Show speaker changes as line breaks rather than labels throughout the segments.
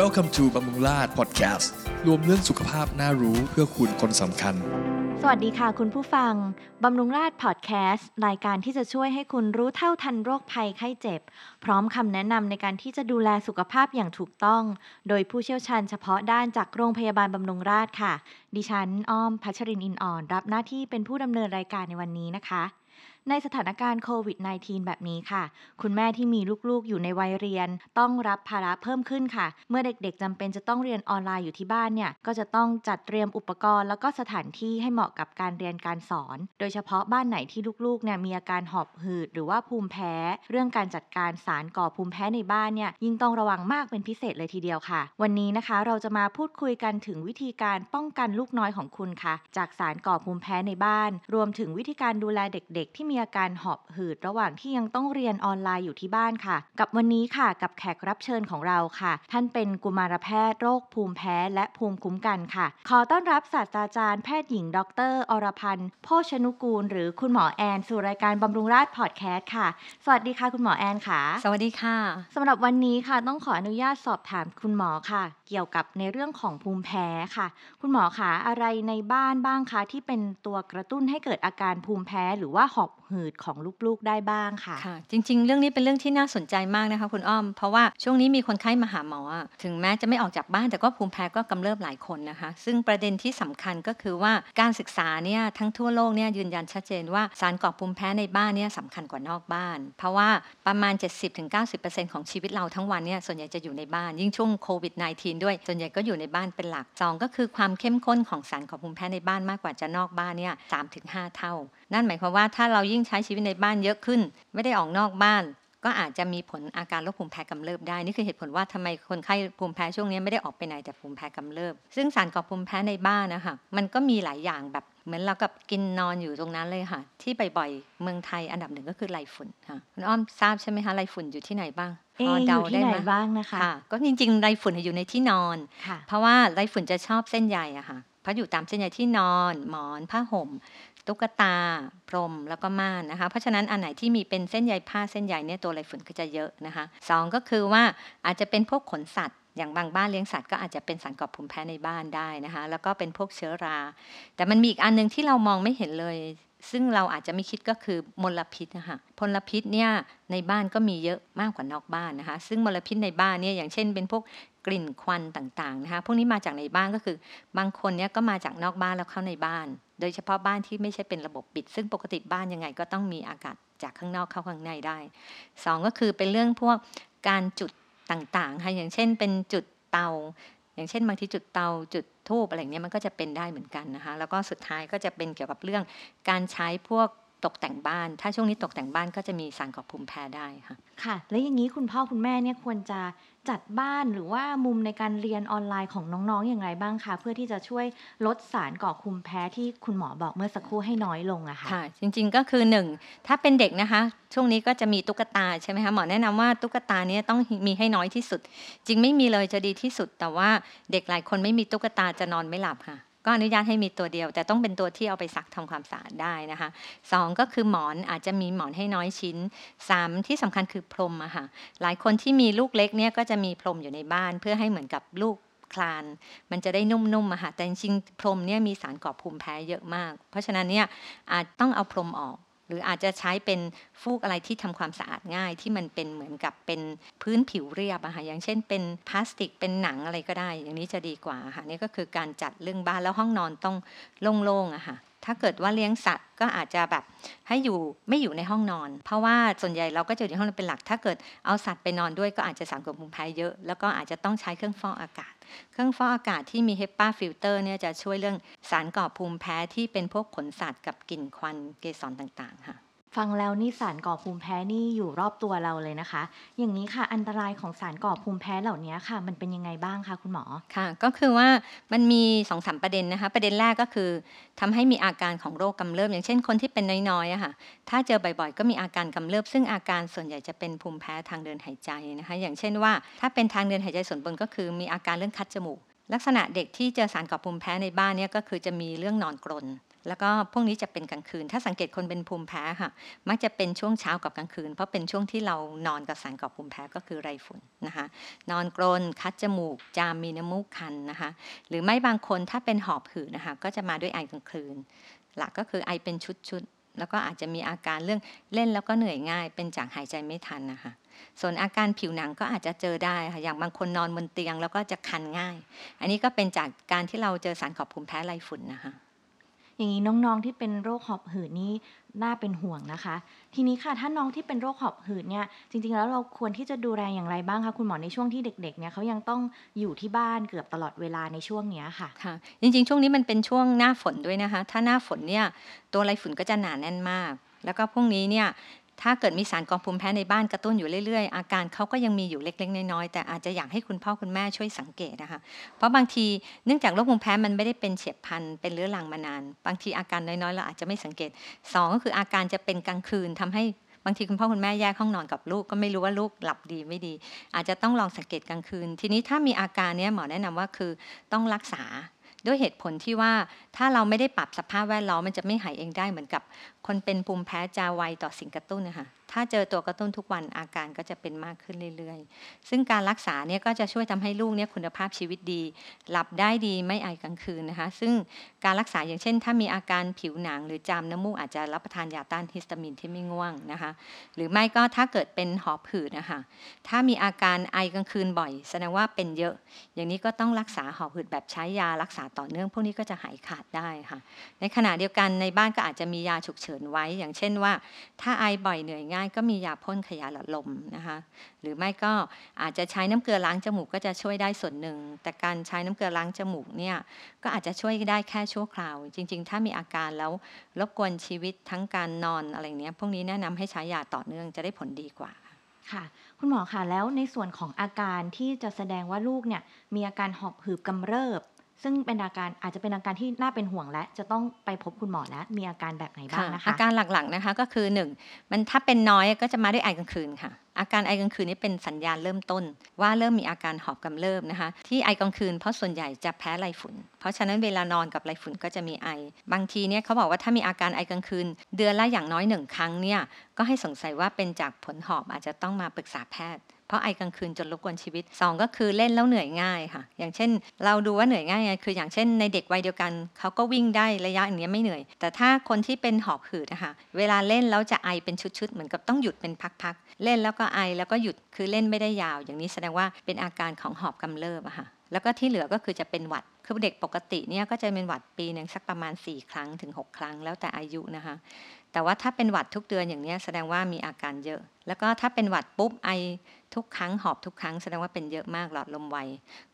Welcome to บำรุงราช Podcast รวมเรื่องสุขภาพน่ารู้เพื่อคุณคนสำคัญ
สวัสดีค่ะคุณผู้ฟัง บำรุงราชพอดแคสต์รายการที่จะช่วยให้คุณรู้เท่าทันโรคภัยไข้เจ็บ พร้อมคำแนะนำในการที่จะดูแลสุขภาพอย่างถูกต้อง โดยผู้เชี่ยวชาญเฉพาะด้านจากโรงพยาบาลบำรุงราชค่ะ ดิฉันอ้อมพัชรินอินอ่อน รับหน้าที่เป็นผู้ดำเนินรายการในวันนี้นะคะ ในสถานการณ์โควิด -19 แบบนี้ค่ะ คุณแม่ที่มีลูกๆอยู่ในวัยเรียน ต้องรับภาระเพิ่มขึ้นค่ะ เมื่อเด็กๆจำเป็นจะต้องเรียนออนไลน์อยู่ที่บ้านเนี่ย ก็จะต้องจัดเตรียมอุปกรณ์ แล้วก็สถานที่ให้เหมาะกับการเรียนการสอน โดยเฉพาะบ้านไหนที่ลูกๆเนี่ยมีอาการหอบหืดหรือว่าภูมิแพ้ เรื่องการจัดการสารก่อภูมิแพ้ในบ้านเนี่ยยิ่งต้องระวังมากเป็นพิเศษเลยทีเดียวค่ะ วันนี้นะคะเราจะมาพูดคุยกันถึงวิธีการป้องกันลูกน้อยของคุณค่ะ จากสารก่อภูมิแพ้ในบ้าน รวมถึงวิธีการดูแลเด็ก ๆ ที่มีอาการหอบหืดระหว่างที่ยังต้องเรียนออนไลน์อยู่ที่บ้านค่ะ กับวันนี้ค่ะกับแขกรับเชิญของเราค่ะ ท่านเป็นกุมารแพทย์โรคภูมิแพ้และภูมิคุ้มกันค่ะ ขอต้อนรับศาสตราจารย์แพทย์หญิง ดร อรพันธ์โภชนุกูล หรือคุณหมอแอน สู่รายการบำรุงราชพอดแคสต์ค่ะ สวัสดีค่ะคุณหมอแอนค่ะ
สวัสดีค่ะ
สำหรับวันนี้ค่ะต้องขออนุญาตสอบถามคุณหมอค่ะ เกี่ยวกับในเรื่องของภูมิแพ้ค่ะ คุณหมอคะอะไรในบ้านบ้างคะที่เป็นตัวกระตุ้นให้เกิดอาการภูมิแพ้หรือว่าหอบ หืดของลูกๆได้บ้างค่ะ
ค่ะ จริง ๆ เรื่องนี้เป็นเรื่องที่น่าสนใจมากนะคะคุณอ้อม เพราะว่าช่วงนี้มีคนไข้มาหาหมอ ถึงแม้จะไม่ออกจากบ้านแต่ก็ภูมิแพ้ก็กำเริบหลายคนนะคะ ซึ่งประเด็นที่สำคัญก็คือว่าการศึกษาเนี่ยทั้งทั่วโลกเนี่ยยืนยันชัดเจนว่าสารก่อภูมิแพ้ในบ้านเนี่ยสำคัญกว่านอกบ้าน เพราะว่าประมาณ 70-90%ของชีวิตเราทั้งวันเนี่ยส่วนใหญ่จะอยู่ในบ้าน ยิ่งช่วงโควิด -19 ด้วย ส่วนใหญ่ก็อยู่ในบ้านเป็นหลักสองก็คือความเข้มข้นของสารก่อภูมิแพ้ในบ้านมากกว่าจะนอกบ้านเนี่ย3-5เท่า นั่นหมายความว่าถ้าเรายิ่งใช้ชีวิตในบ้านเยอะขึ้น ไม่ได้ออกนอกบ้าน ก็อาจจะมีผลอาการโรคภูมิแพ้กำเริบได้ นี่คือเหตุผลว่าทำไมคนไข้ภูมิแพ้ช่วงนี้ไม่ได้ออกไปไหนแต่ภูมิแพ้กำเริบ ซึ่งสารก่อภูมิแพ้ในบ้านนะคะมันก็มีหลายอย่างแบบเหมือนเรากับกินนอนอยู่ตรงนั้นเลยค่ะ ที่บ่อยๆเมืองไทยอันดับหนึ่งก็คือไรฝุ่นค่ะคุณอ้อมทราบใช่ไหมคะไรฝุ่นอยู่ที่ไหนบ้าง
เอ๊ะอยู่ที่ไหนบ้างนะคะ
ค่ะก็จริงๆไรฝุ่นอยู่ในที่นอน
ค่ะ
เพราะว่าไรฝุ่นจะชอบเส้นใยอะค่ะเพราะอยู่ตามเส้นใยที่นอน หมอนผ้าห่ม ตุ๊กตา พรมแล้วก็ม่านนะคะ เพราะฉะนั้นอันไหนที่มีเป็นเส้นใยผ้าเส้นใยเนี่ยตัวไรฝุ่นก็จะเยอะนะคะสองก็คือว่าอาจจะเป็นพวกขนสัตว์ อย่างบางบ้านเลี้ยงสัตว์ก็อาจจะเป็นสารก่อภูมิแพ้ในบ้านได้นะคะ แล้วก็เป็นพวกเชื้อรา แต่มันมีอีกอันหนึงที่เรามองไม่เห็นเลยซึ่งเราอาจจะไม่คิดก็คือมลพิษนะคะมลพิษเนี่ยในบ้านก็มีเยอะมากกว่านอกบ้านนะคะ ซึ่งมลพิษในบ้านเนี่ยอย่างเช่น เป็นพวกกลิ่นควันต่างๆนะคะ พวกนี้มาจากในบ้านก็คือบางคนเนี่ยก็มาจากนอกบ้านแล้วเข้าในบ้าน โดยเฉพาะบ้านที่ไม่ใช่เป็นระบบปิด ซึ่งปกติบ้านยังไงก็ต้องมีอากาศจากข้างนอกเข้าข้างในได้สองก็คือเป็นเรื่องพวกการจุดต่างๆค่ะอย่างเช่นเป็นจุดเตา อย่างเช่นบางทีจุดเตาจุดทูบอะไรเงี้ยมันก็จะเป็นได้เหมือนกันนะคะแล้วก็สุดท้ายก็จะเป็นเกี่ยวกับเรื่องการใช้พวกตกแต่งบ้าน ถ้าช่วงนี้ตกแต่งบ้านก็จะมีสารก่อภูมิแพ้ได้ค่ะ
ค่ะ แล้วอย่างนี้คุณพ่อคุณแม่เนี่ยควรจะ จัดบ้านหรือว่ามุมในการเรียนออนไลน์ของน้องๆ อย่างไรบ้างคะ เพื่อที่จะช่วยลดสารก่อภูมิแพ้ที่คุณหมอบอกเมื่อสักครู่ให้น้อยลงอะค่ะ
ค่ะจริงๆก็คือหนึ่งถ้าเป็นเด็กนะคะ ช่วงนี้ก็จะมีตุ๊กตาใช่ไหมคะหมอแนะนำว่าตุ๊กตาเนี้ต้องมีให้น้อยที่สุด จริงไม่มีเลยจะดีที่สุด แต่ว่าเด็กหลายคนไม่มีตุ๊กตาจะนอนไม่หลับค่ะ ก็อนุญาตให้มีตัวเดียว แต่ต้องเป็นตัวที่เอาไปซักทำความสะอาดได้นะคะสองก็คือหมอนอาจจะมีหมอนให้น้อยชิ้นสามที่สำคัญคือพรมอะค่ะหลายคนที่มีลูกเล็กเนี่ยก็จะมีพรมอยู่ในบ้าน เพื่อให้เหมือนกับลูกคลาน มันจะได้นุ่มๆอะค่ะแต่จริงๆพรมเนี่ยมีสารก่อภูมิแพ้เยอะมาก เพราะฉะนั้นเนี่ยอาจต้องเอาพรมออก หรืออาจจะใช้เป็นฟูกอะไรที่ทำความสะอาดง่ายที่มันเป็นเหมือนกับเป็นพื้นผิวเรียบอะค่ะอย่างเช่นเป็นพลาสติกเป็นหนังอะไรก็ได้ อย่างนี้จะดีกว่าค่ะนี่ก็คือการจัดเรื่องบ้านแล้วห้องนอนต้องโล่งๆอะค่ะ ถ้าเกิดว่าเลี้ยงสัตว์ก็อาจจะแบบให้อยู่ไม่อยู่ในห้องนอน เพราะว่าส่วนใหญ่เราก็จะอยู่ในห้องนอนเป็นหลัก ถ้าเกิดเอาสัตว์ไปนอนด้วยก็อาจจะสารก่อภูมิแพ้เยอะ แล้วก็อาจจะต้องใช้เครื่องฟอกอากาศ เครื่องฟอกอากาศที่มี HEPA filter เนี่ยจะช่วยเรื่องสารก่อภูมิแพ้ที่เป็นพวกขนสัตว์กับกลิ่นควันเกสรต่างๆค่ะ
ฟังแล้วนี่สารก่อภูมิแพ้นี่อยู่รอบตัวเราเลยนะคะ อย่างนี้ค่ะอันตรายของสารก่อภูมิแพ้เหล่านี้ค่ะ มันเป็นยังไงบ้างคะคุณหมอ
ค่ะ ก็คือว่ามันมี2อสประเด็นนะคะ ประเด็นแรกก็คือทำให้มีอาการของโรคกำเริบอย่างเช่นคนที่เป็นน้อยๆอะค่ะ ถ้าเจอบ่อยๆ ก็มีอาการกำเริบซึ่งอาการส่วนใหญ่จะเป็นภูมิแพ้ทางเดินหายใจนะคะ อย่างเช่นว่า ถ้าเป็นทางเดินหายใจส่วนบนก็คือ มีอาการเรื่องคัดจมูกลักษณะเด็กที่เจอสารก่อภูมิแพ้ในบ้านเนี่ยก็คือจะมีเรื่องนอนกรน แล้วก็พวกนี้จะเป็นกลางคืน ถ้าสังเกตคนเป็นภูมิแพ้ค่ะ มักจะเป็นช่วงเช้ากับกลางคืน เพราะเป็นช่วงที่เรานอนกับสารก่อภูมิแพ้ก็คือไรฝุ่นนะคะ นอนกรน คัดจมูก จามมีน้ำมูกคันนะคะ หรือไม่บางคนถ้าเป็นหอบหืดนะคะ ก็จะมาด้วยไอกลางคืน หลักก็คือไอเป็นชุดๆ แล้วก็อาจจะมีอาการเรื่องเล่นแล้วก็เหนื่อยง่าย เป็นจากหายใจไม่ทันนะคะส่วนอาการผิวหนังก็อาจจะเจอได้ค่ะ อย่างบางคนนอนบนเตียงแล้วก็จะคันง่าย อันนี้ก็เป็นจากการที่เราเจอสารขอบภูมิแพ้ไรฝุ่นนะคะ
อย่างนี้น้องๆที่เป็นโรคหอบหืดนี่น่าเป็นห่วงนะคะ ทีนี้ค่ะถ้าน้องที่เป็นโรคหอบหืดเนี่ยจริงๆแล้วเราควรที่จะดูแลอย่างไรบ้างคะคุณหมอในช่วงที่เด็กๆเนี่ยเขายังต้องอยู่ที่บ้านเกือบตลอดเวลาในช่วงเนี้ยค่ะ
ค่ะ จริงๆ ช่วงนี้มันเป็นช่วงหน้าฝนด้วยนะคะ ถ้าหน้าฝนเนี่ยตัวไรฝุ่นก็จะหนาแน่นมาก แล้วก็พวกนี้เนี่ย ถ้าเกิดมีสารกองภูมิแพ้ในบ้านกระตุ้นอยู่เรื่อยๆ อาการเขาก็ยังมีอยู่เล็กๆ น้อยๆ แต่อาจจะอยากให้คุณพ่อคุณแม่ช่วยสังเกตนะคะ เพราะบางทีเนื่องจากโรคภูมิแพ้มันไม่ได้เป็นเฉียบพลันเป็นเรื้อรังมานาน บางทีอาการน้อยๆ เราอาจจะไม่สังเกตสองก็คืออาการจะเป็นกลางคืนทำให้บางทีคุณพ่อคุณแม่แยกห้องนอนกับลูกก็ไม่รู้ว่าลูกหลับดีไม่ดี อาจจะต้องลองสังเกตกลางคืน ทีนี้ถ้ามีอาการเนี้ยหมอแนะนำว่าคือต้องรักษา ด้วยเหตุผลที่ว่าถ้าเราไม่ได้ปรับสภาพแวดล้อมมันจะไม่หายเองได้เหมือนกับ คนเป็นภูมิแพ้จะไวต่อสิ่งกระตุ้นนะคะ ถ้าเจอตัวกระตุ้นทุกวันอาการก็จะเป็นมากขึ้นเรื่อยๆ ซึ่งการรักษาเนี่ยก็จะช่วยทำให้ลูกเนี่ยคุณภาพชีวิตดี หลับได้ดีไม่ไอกลางคืนนะคะ ซึ่งการรักษาอย่างเช่น ถ้ามีอาการผิวหนัง หรือจามน้ำมูกอาจจะรับประทานยาต้านฮิสตามินที่ไม่ง่วงนะคะ หรือไม่ก็ถ้าเกิดเป็นหอบหืดนะคะ ถ้ามีอาการไอกลางคืนบ่อย แสดงว่าเป็นเยอะ อย่างนี้ก็ต้องรักษาหอบหืดแบบใช้ยารักษาต่อเนื่อง พวกนี้ก็จะหายขาดได้ค่ะ ในขณะเดียวกันในบ้านก็อาจจะมียาฉุกเฉินไว้ อย่างเช่นว่า ถ้าไอบ่อยเหนื่อยง่ายก็มียาพ่นขยาหลอดลมนะคะหรือไม่ก็อาจจะใช้น้ำเกลือล้างจมูกก็จะช่วยได้ส่วนหนึ่ง แต่การใช้น้ำเกลือล้างจมูกเนี่ยก็อาจจะช่วยได้แค่ชั่วคราว จริง ๆ ถ้ามีอาการแล้วรบกวนชีวิตทั้งการนอนอะไรเนี้ยพวกนี้แนะนำให้ใช้ยาต่อเนื่องจะได้ผลดีกว่า
ค่ะคุณหมอคะแล้วในส่วนของอาการที่จะแสดงว่าลูกเนี่ยมีอาการหอบหืดกำเริบ ซึ่งเป็นอาการอาจจะเป็นอาการที่น่าเป็นห่วงและ จะต้องไปพบคุณหมอแล้ว มีอาการแบบไหนบ้างนะคะ
อาการหลักๆนะคะก็คือ 1 มันถ้าเป็นน้อยก็จะมาด้วยไอกลางคืนค่ะ อาการไอกลางคืนนี่เป็นสัญญาณเริ่มต้น ว่าเริ่มมีอาการหอบกำเริบนะคะ ที่ไอกลางคืนเพราะส่วนใหญ่จะแพ้ไรฝุ่น เพราะฉะนั้นเวลานอนกับไรฝุ่นก็จะมีไอ บางทีเนี่ยเขาบอกว่าถ้ามีอาการไอกลางคืน เดือนละอย่างน้อยหนึ่งครั้งเนี่ยก็ให้สงสัยว่าเป็นจากผลหอบอาจจะต้องมาปรึกษาแพทย์ เพราะไอกลางคืนจนรบกวนชีวิต 2 ก็คือเล่นแล้วเหนื่อยง่ายค่ะ อย่างเช่น เราดูว่าเหนื่อยง่ายไงคืออย่างเช่นในเด็กวัยเดียวกันเขาก็วิ่งได้ระยะอย่างนี้ไม่เหนื่อย แต่ถ้าคนที่เป็นหอบหืดนะคะเวลาเล่นแล้วจะไอเป็นชุดๆเหมือนกับต้องหยุดเป็นพักๆเล่นแล้วก็ไอแล้วก็หยุดคือเล่นไม่ได้ยาว อย่างนี้แสดงว่าเป็นอาการของหอบกำเริบอะค่ะแล้วก็ที่เหลือก็คือจะเป็นหวัด คือเด็กปกติเนี่ยก็จะเป็นหวัดปีหนึ่งสักประมาณ 4 ครั้งถึง 6 ครั้งแล้วแต่อายุนะคะ แต่ว่าถ้าเป็นหวัดทุกเดือนอย่างนี้แสดงว่ามีอาการเยอะ แล้วก็ถ้าเป็นหวัดปุ๊บไอ ทุกครั้งหอบทุกครั้งแสดงว่าเป็นเยอะมากหลอดลมไว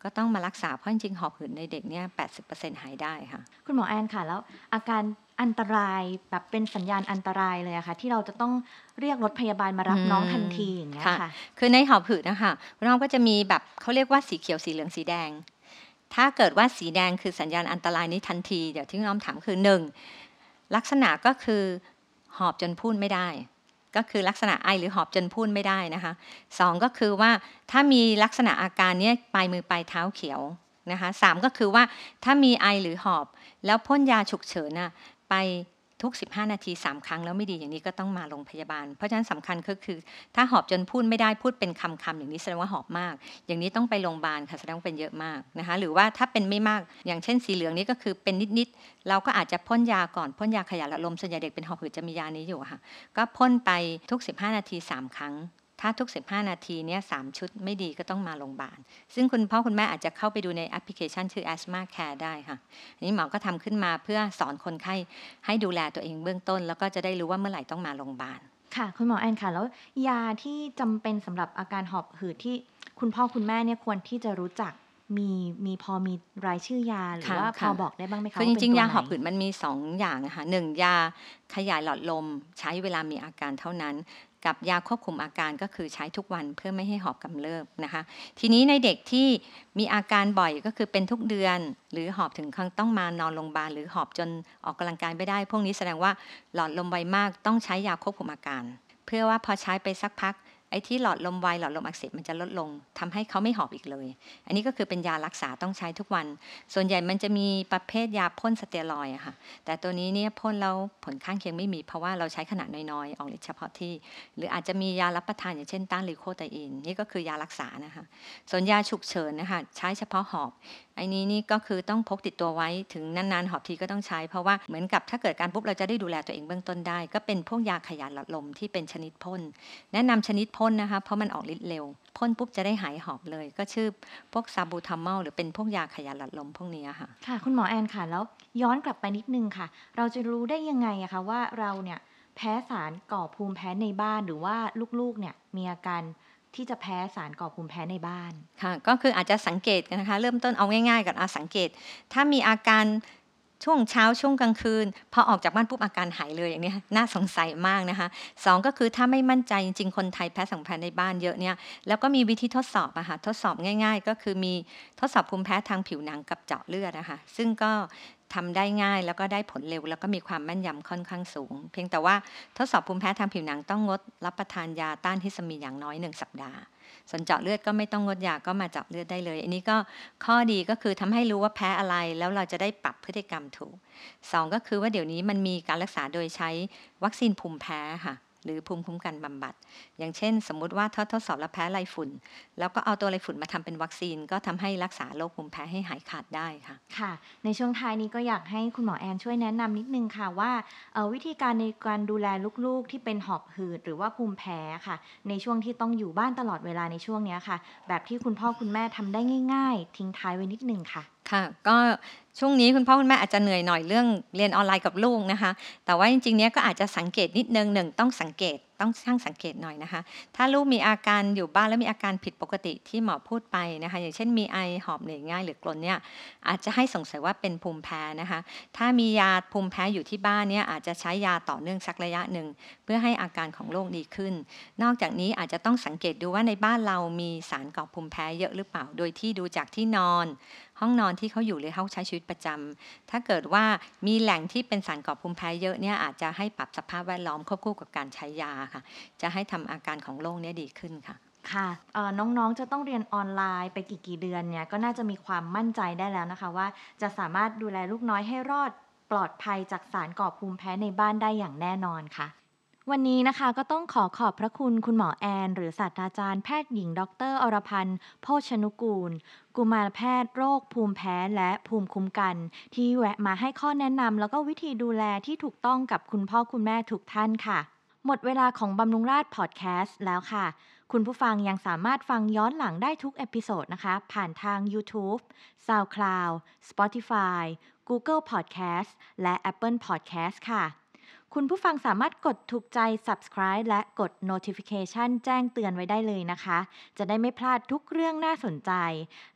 ก็ต้องมารักษาเพราะจริงๆหอบหืดในเด็กเนี่ย80%หายได้ค่ะ
คุณหมอแอนค่ะแล้วอาการอันตรายแบบเป็นสัญญาณอันตรายเลยอะค่ะ ที่เราจะต้องเรียกรถพยาบาลมารับ
อืม
น้องทันทีอย่างเงี้ย
ค่ะ
ค่ะ
คือในหอบหืดนะคะเราก็จะมีแบบเขาเรียกว่าสีเขียวสีเหลืองสีแดง ถ้าเกิดว่าสีแดงคือสัญญาณอันตรายนี้ทันที เดี๋ยวที่น้องถามคือหนึ่งลักษณะก็คือหอบจนพูดไม่ได้ ก็คือลักษณะไอหรือหอบจนพูดไม่ได้นะคะสองก็คือว่าถ้ามีลักษณะอาการเนี้ยปลายมือปลายเท้าเขียวนะคะสามก็คือว่าถ้ามีไอหรือหอบ แล้วพ่นยาฉุกเฉินน่ะไป ทุก 15 นาที 3 ครั้งแล้วไม่ดีอย่างนี้ก็ต้องมาโรงพยาบาล เพราะฉะนั้นสำคัญก็คือ ถ้าหอบจนพูดไม่ได้พูดเป็นคำๆอย่างนี้แสดงว่าหอบมาก อย่างนี้ต้องไปโรงพยาบาลค่ะแสดงว่าเป็นเยอะมากนะคะ หรือว่าถ้าเป็นไม่มากอย่างเช่นสีเหลืองนี้ก็คือเป็นนิดๆเราก็อาจจะพ่นยาก่อนพ่นยาขยายหละลมส่วนใหญ่เด็กเป็นหอบหืดจะมียานี้อยู่ค่ะ ก็พ่นไปทุก 15 นาที 3 ครั้ง ถ้าทุก 15 นาทีเนี่ยสามชุดไม่ดีก็ต้องมาโรงพยาบาล ซึ่งคุณพ่อคุณแม่อาจจะเข้าไปดูในแอปพลิเคชันชื่อ Asthma Care ได้ค่ะอันนี้หมอก็ทำขึ้นมาเพื่อสอนคนไข้ให้ดูแลตัวเองเบื้องต้น แล้วก็จะได้รู้ว่าเมื่อไหร่ต้องมาโรงพยาบาล
ค่ะ คุณหมอแอนค่ะแล้วยาที่จำเป็นสำหรับอาการหอบหืดที่คุณพ่อคุณแม่เนี่ยควรที่จะรู้จักมีมีพอมีรายชื่อยาหรือ
ค่ะ
ว่าพ
ค่ะ
อบอกได้บ้างไหมคะ
คือจ
ว่เป็
ริง
ตัว
ๆยา
ไน
หอบหืดมันมี 2 อย่างนะคะหนึ่งยาขยายหลอดลมใช้เวลามีอาการเท่านั้น กับยาควบคุมอาการก็คือใช้ทุกวันเพื่อไม่ให้หอบกำเริบนะคะ ทีนี้ในเด็กที่มีอาการบ่อยก็คือเป็นทุกเดือน หรือหอบถึงขั้นต้องมานอนโรงพยาบาลหรือหอบจนออกกำลังกายไม่ได้ พวกนี้แสดงว่าหลอดลมไวมากต้องใช้ยาควบคุมอาการ เพื่อว่าพอใช้ไปสักพัก ไอ้ที่หลอดลมวายหลอดลมอักเสบมันจะลดลงทำให้เขาไม่หอบอีกเลย อันนี้ก็คือเป็นยารักษาต้องใช้ทุกวัน ส่วนใหญ่มันจะมีประเภทยาพ่นสเตียรอยอะค่ะ แต่ตัวนี้เนี่ยพ่นแล้วผลข้างเคียงไม่มี เพราะว่าเราใช้ขนาดน้อยๆออกฤทธิ์เฉพาะที่ หรืออาจจะมียารับประทานอย่างเช่นต้านลิโคไตอินนี่ก็คือยารักษานะคะ ส่วนยาฉุกเฉินนะคะใช้เฉพาะหอบ ไอ้นี้นี่ก็คือต้องพกติดตัวไว้ถึงนานๆหอบทีก็ต้องใช้ เพราะว่าเหมือนกับถ้าเกิดการปุ๊บเราจะได้ดูแลตัวเองเบื้องต้นได้ ก็เป็นพวกยาขยายหลอดลมที่เป็นชนิดพ่นแนะนำชนิดพ่นนะคะเพราะมันออกฤทธิ์เร็วพ่นปุ๊บจะได้หายหอบเลย ก็ชื่อพวกซาบูทามอลหรือเป็นพวกยาขยายหลอดลมพวกนี้ค่ะ
ค่ะ คุณหมอแอนค่ะแล้วย้อนกลับไปนิดนึงค่ะ เราจะรู้ได้ยังไงอะคะว่าเราเนี่ยแพ้สารก่อภูมิแพ้ในบ้านหรือว่าลูกๆเนี่ยมีอาการ ที่จะแพ้สารก่อภูมิแพ้ในบ้าน
ค่ะก็คืออาจจะสังเกตกันนะคะ เริ่มต้นเอาง่ายๆก่อนอาสังเกต ถ้ามีอาการช่วงเช้าช่วงกลางคืน พอออกจากบ้านปุ๊บอาการหายเลยอย่างนี้น่าสงสัยมากนะคะสองก็คือถ้าไม่มั่นใจจริงๆคนไทยแพ้สังแพ้ในบ้านเยอะเนี่ยแล้วก็มีวิธีทดสอบอะค่ะทดสอบง่าย ๆ ก็คือมีทดสอบภูมิแพ้ทางผิวหนังกับเจาะเลือดนะคะซึ่งก็ ทำได้ง่ายแล้วก็ได้ผลเร็ว แล้วก็มีความแม่นยำค่อนข้างสูง เพียงแต่ว่าทดสอบภูมิแพ้ทางผิวหนังต้องงดรับประทานยาต้านฮิสตามีนอย่างน้อยหนึ่งสัปดาห์ ส่วนเจาะเลือดก็ไม่ต้องงดยาก็มาเจาะเลือดได้เลย อันนี้ก็ข้อดีก็คือทำให้รู้ว่าแพ้อะไรแล้วเราจะได้ปรับพฤติกรรมถูกสองก็คือว่าเดี๋ยวนี้มันมีการรักษาโดยใช้วัคซีนภูมิแพ้ค่ะ หรือภูมิคุ้มกันบำบัด อย่างเช่น สมมุติว่าถ้าทดสอบแล้วแพ้ไรฝุ่น แล้วก็เอาตัวไรฝุ่นมาทำเป็นวัคซีน ก็ทำให้รักษาโรคภูมิแพ้ให้หายขาดได้ค่ะ
ค่ะ ในช่วงท้ายนี้ก็อยากให้คุณหมอแอนช่วยแนะนำนิดนึงค่ะว่าวิธีการในการดูแลลูกๆที่เป็นหอบหืดหรือว่าภูมิแพ้ค่ะ ในช่วงที่ต้องอยู่บ้านตลอดเวลาในช่วงนี้ค่ะ แบบที่คุณพ่อคุณแม่ทำได้ง่าย ๆ ทิ้งท้ายไว้นิดนึงค่ะ
ค่ะก็ช่วงนี้คุณพ่อคุณแม่อาจจะเหนื่อยหน่อยเรื่องเรียนออนไลน์กับลูกนะคะ แต่ว่าจริงๆเนี้ยก็อาจจะสังเกตนิดนึงหนึ่งต้องสังเกตต้องช่างสังเกตหน่อยนะคะ ถ้าลูกมีอาการอยู่บ้านแล้วมีอาการผิดปกติที่หมอพูดไปนะคะ อย่างเช่นมีไอหอบเหนื่อยง่ายหรือกรนเนี่ยอาจจะให้สงสัยว่าเป็นภูมิแพ้นะคะ ถ้ามียาภูมิแพ้อยู่ที่บ้านเนี่ยอาจจะใช้ยาต่อเนื่องสักระยะหนึ่งเพื่อให้อาการของโรคดีขึ้น นอกจากนี้อาจจะต้องสังเกตดูว่าในบ้านเรามีสารก่อภูมิแพ้เยอะหรือเปล่า โดยที่ดูจากที่นอน ห้องนอนที่เขาอยู่หรือเขาใช้ชีวิตประจำถ้าเกิดว่ามีแหล่งที่เป็นสารก่อภูมิแพ้เยอะเนี่ยอาจจะให้ปรับสภาพแวดล้อมควบคู่กับการใช้ยาค่ะ จะให้ทำอาการของโรคเนี้ดีขึ้นค่ะ
ค่ะน้องๆ จะต้องเรียนออนไลน์ไปกี่กี่เดือนเนี่ยก็น่าจะมีความมั่นใจได้แล้วนะคะว่าจะสามารถดูแลลูกน้อยให้รอดปลอดภัยจากสารก่อภูมิแพ้ในบ้านได้อย่างแน่นอนค่ะ วันนี้นะคะก็ต้องขอขอบพระคุณคุณหมอแอน หรือศาสตราจารย์แพทย์หญิง ดร อรพันธ์โภชนุกูล กุมารแพทย์โรคภูมิแพ้และภูมิคุ้มกัน ที่แวะมาให้ข้อแนะนำแล้วก็วิธีดูแลที่ถูกต้องกับคุณพ่อคุณแม่ทุกท่านค่ะ หมดเวลาของบำรุงราษฎร์พอดแคสต์แล้วค่ะ คุณผู้ฟังยังสามารถฟังย้อนหลังได้ทุก episode นะคะ ผ่านทาง YouTube, SoundCloud, Spotify, Google Podcast และ Apple Podcast ค่ะ คุณผู้ฟังสามารถกดถูกใจ subscribe และกด notification แจ้งเตือนไว้ได้เลยนะคะ จะได้ไม่พลาดทุกเรื่องน่าสนใจ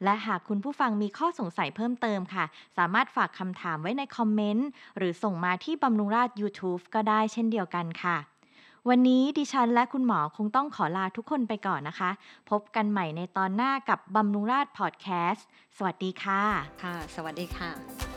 และหากคุณผู้ฟังมีข้อสงสัยเพิ่มเติมค่ะ สามารถฝากคำถามไว้ในคอมเมนต์ หรือส่งมาที่บำรุงราช YouTube ก็ได้เช่นเดียวกันค่ะ วันนี้ดิฉันและคุณหมอคงต้องขอลาทุกคนไปก่อนนะคะ พบกันใหม่ในตอนหน้ากับบำรุงราชพอดแคสต์ สวัสดีค่ะ
ค่ะ สวัสดีค่ะ